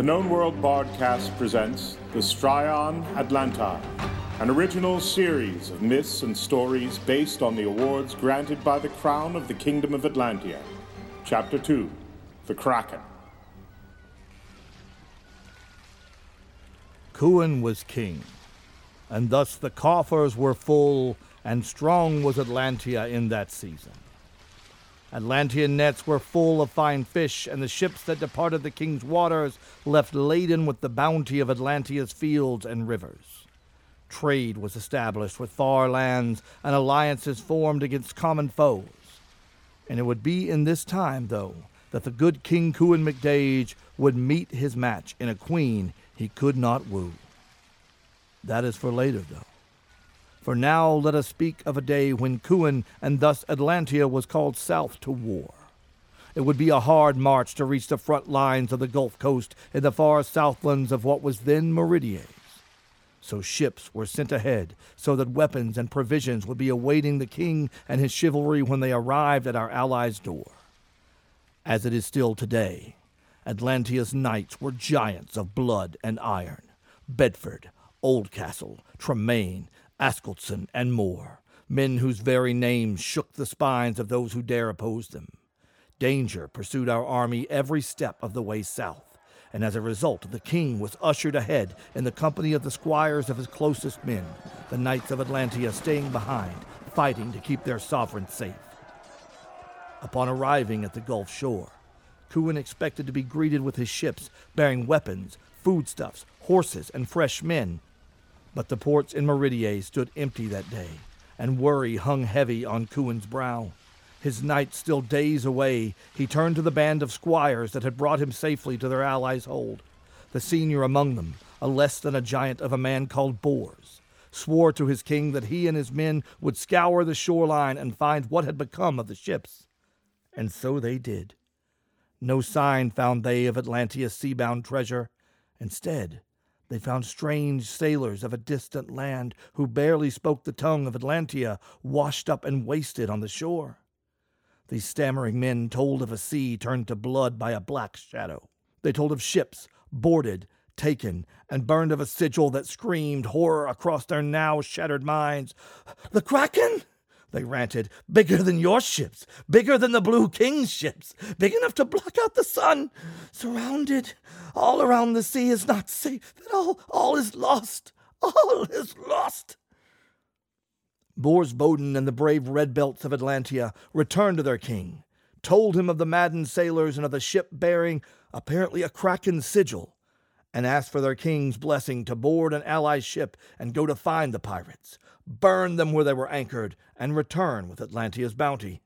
The Known World Broadcast presents The Straeon Atlantiaidd, an original series of myths and stories based on the awards granted by the Crown of the Kingdom of Atlantia. Chapter 2 The Kraken. Cuan was king, and thus the coffers were full, and strong was Atlantia in that season. Atlantean nets were full of fine fish, and the ships that departed the king's waters left laden with the bounty of Atlantia's fields and rivers. Trade was established with far lands, and alliances formed against common foes. And it would be in this time, though, that the good King Cuan Macdaige would meet his match in a queen he could not woo. That is for later, though. For now let us speak of a day when Cuan and thus Atlantia was called south to war. It would be a hard march to reach the front lines of the Gulf Coast in the far southlands of what was then Meridies. So ships were sent ahead so that weapons and provisions would be awaiting the king and his chivalry when they arrived at our allies' door. As it is still today, Atlantia's knights were giants of blood and iron Bedford, Oldcastle, Tremaine, Askelson, and more, men whose very names shook the spines of those who dare oppose them. Danger pursued our army every step of the way south, and as a result, the king was ushered ahead in the company of the squires of his closest men, the knights of Atlantia staying behind, fighting to keep their sovereign safe. Upon arriving at the Gulf shore, Cuan expected to be greeted with his ships bearing weapons, foodstuffs, horses, and fresh men, but the ports in Meridies stood empty that day, and worry hung heavy on Cuan's brow. His knights still days away, he turned to the band of squires that had brought him safely to their allies' hold. The senior among them, a less than a giant of a man called Bors, swore to his king that he and his men would scour the shoreline and find what had become of the ships. And so they did. No sign found they of Atlantia's sea-bound treasure. Instead, they found strange sailors of a distant land who barely spoke the tongue of Atlantia, washed up and wasted on the shore. These stammering men told of a sea turned to blood by a black shadow. They told of ships boarded, taken, and burned of a sigil that screamed horror across their now shattered minds. The Kraken! They ranted. Bigger than your ships, bigger than the Blue King's ships, big enough to block out the sun. Surrounded, all around the sea is not safe. That all, all is lost. All is lost. Bors Boden and the brave red belts of Atlantia returned to their king, told him of the maddened sailors and of the ship bearing apparently a kraken sigil, and asked for their king's blessing to board an allied ship and go to find the pirates, burn them where they were anchored, and return with Atlantia's bounty.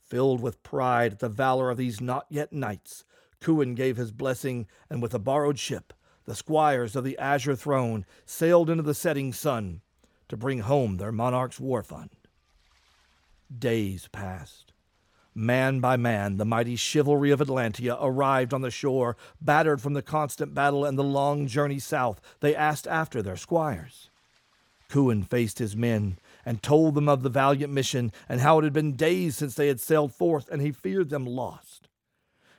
Filled with pride at the valor of these not yet knights, Cuan gave his blessing, and with a borrowed ship, the squires of the Azure Throne sailed into the setting sun to bring home their monarch's war fund. Days passed. Man by man, the mighty chivalry of Atlantia arrived on the shore, battered from the constant battle and the long journey south. They asked after their squires. Cuan faced his men and told them of the valiant mission and how it had been days since they had sailed forth, and he feared them lost.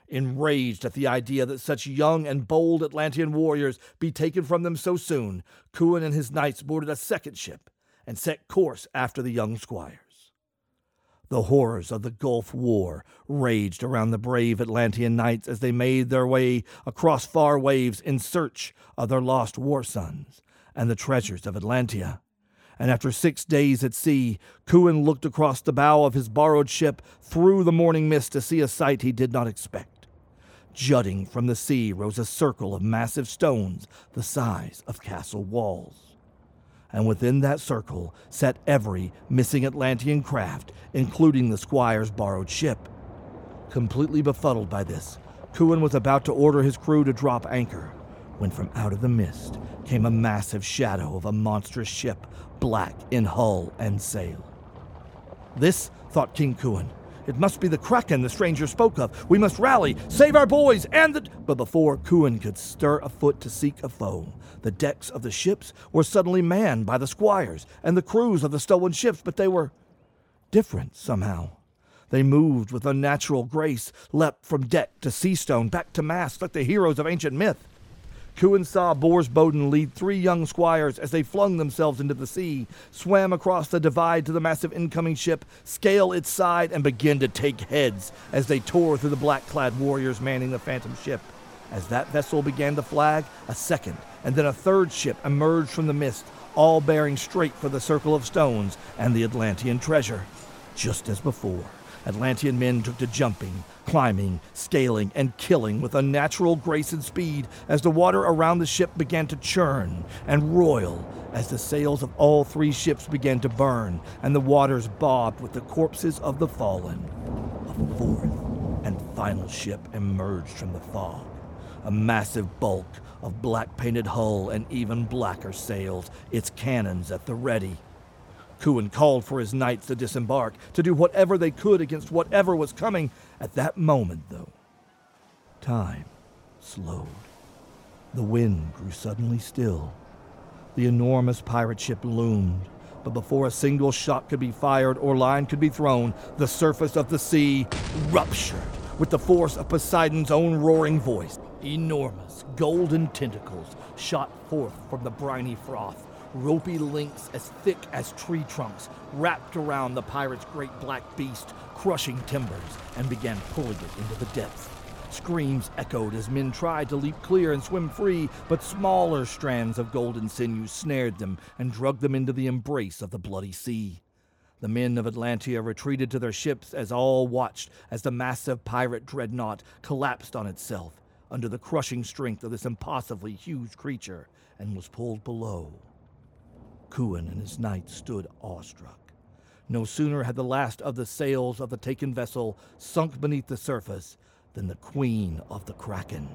Enraged at the idea that such young and bold Atlantean warriors be taken from them so soon, Cuan and his knights boarded a second ship and set course after the young squires. The horrors of the Gulf War raged around the brave Atlantean knights as they made their way across far waves in search of their lost war sons and the treasures of Atlantia. And after six days at sea, Cuan looked across the bow of his borrowed ship through the morning mist to see a sight he did not expect. Jutting from the sea rose a circle of massive stones the size of castle walls and within that circle sat every missing Atlantean craft, including the squire's borrowed ship. Completely befuddled by this, Cuan was about to order his crew to drop anchor when from out of the mist came a massive shadow of a monstrous ship, black in hull and sail. This, thought King Cuan, it must be the Kraken the stranger spoke of. We must rally, save our boys, and the. But before Cuan could stir a foot to seek a foe, the decks of the ships were suddenly manned by the squires and the crews of the stolen ships, but they were different somehow. They moved with unnatural grace, leapt from deck to sea stone, back to mast, like the heroes of ancient myth. Cuan saw Bors Boden lead three young squires as they flung themselves into the sea, swam across the divide to the massive incoming ship, scale its side, and begin to take heads as they tore through the black clad warriors manning the phantom ship. As that vessel began to flag, a second and then a third ship emerged from the mist, all bearing straight for the Circle of Stones and the Atlantean treasure. Just as before, Atlantean men took to jumping, climbing, scaling, and killing with unnatural grace and speed as the water around the ship began to churn and roil as the sails of all three ships began to burn and the waters bobbed with the corpses of the fallen. A fourth and final ship emerged from the fog, a massive bulk of black painted hull and even blacker sails, its cannons at the ready. Cuan called for his knights to disembark, to do whatever they could against whatever was coming. At that moment, though, time slowed. The wind grew suddenly still. The enormous pirate ship loomed, but before a single shot could be fired or line could be thrown, the surface of the sea ruptured with the force of Poseidon's own roaring voice. Enormous golden tentacles shot forth from the briny froth, ropey links as thick as tree trunks wrapped around the pirate's great black beast, crushing timbers, and began pulling it into the depths. Screams echoed as men tried to leap clear and swim free, but smaller strands of golden sinew snared them and dragged them into the embrace of the bloody sea. The men of Atlantia retreated to their ships as all watched as the massive pirate dreadnought collapsed on itself under the crushing strength of this impossibly huge creature and was pulled below. Cuan and his knights stood awestruck. No sooner had the last of the sails of the taken vessel sunk beneath the surface than the queen of the Kraken,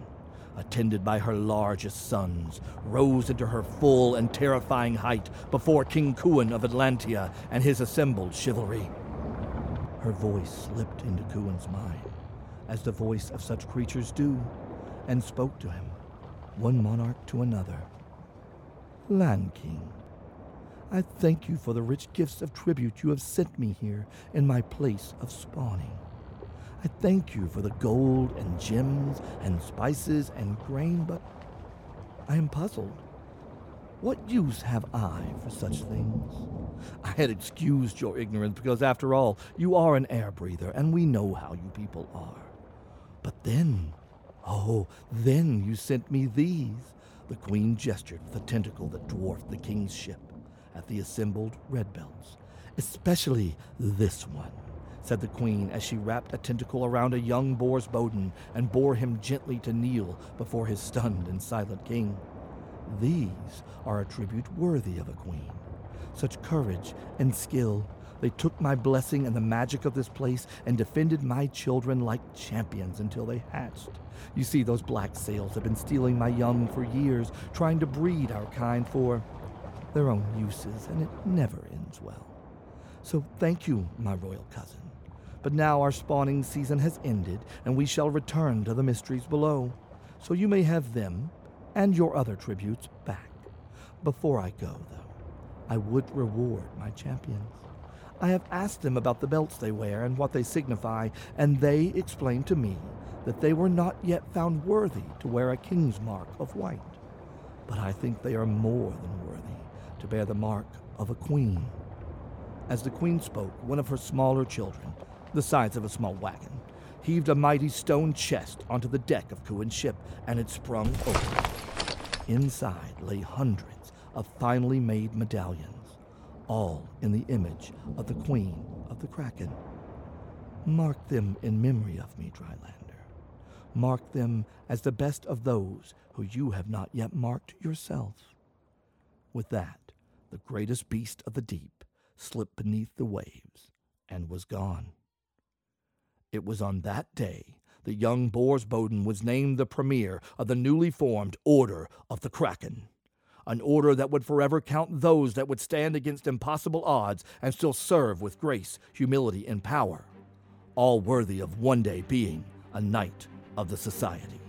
attended by her largest sons, rose into her full and terrifying height before King Cuan of Atlantia and his assembled chivalry. Her voice slipped into Cuan's mind, as the voice of such creatures do, and spoke to him, one monarch to another. Land King, I thank you for the rich gifts of tribute you have sent me here in my place of spawning. I thank you for the gold and gems and spices and grain, but I am puzzled. What use have I for such things? I had excused your ignorance because, after all, you are an air breather, and we know how you people are. But then, oh, then you sent me these. The queen gestured with a tentacle that dwarfed the king's ship at the assembled red belts, especially this one, said the queen as she wrapped a tentacle around a young Bors Boden and bore him gently to kneel before his stunned and silent king. These are a tribute worthy of a queen. Such courage and skill. They took my blessing and the magic of this place and defended my children like champions until they hatched. You see, those black sails have been stealing my young for years, trying to breed our kind for their own uses, and it never ends well. So thank you, my royal cousin. But now our spawning season has ended, and we shall return to the mysteries below. So you may have them and your other tributes back. Before I go, though, I would reward my champions. I have asked them about the belts they wear and what they signify, and they explained to me that they were not yet found worthy to wear a king's mark of white. But I think they are more than worthy to bear the mark of a queen. As the queen spoke, one of her smaller children, the size of a small wagon, heaved a mighty stone chest onto the deck of Cuan's ship, and it sprung open. Inside lay hundreds of finely made medallions, all in the image of the Queen of the Kraken. Mark them in memory of me, Drylander. Mark them as the best of those who you have not yet marked yourself. With that, the greatest beast of the deep, slipped beneath the waves and was gone. It was on that day that young Bors Boden was named the premier of the newly formed Order of the Kraken, an order that would forever count those that would stand against impossible odds and still serve with grace, humility, and power, all worthy of one day being a knight of the society.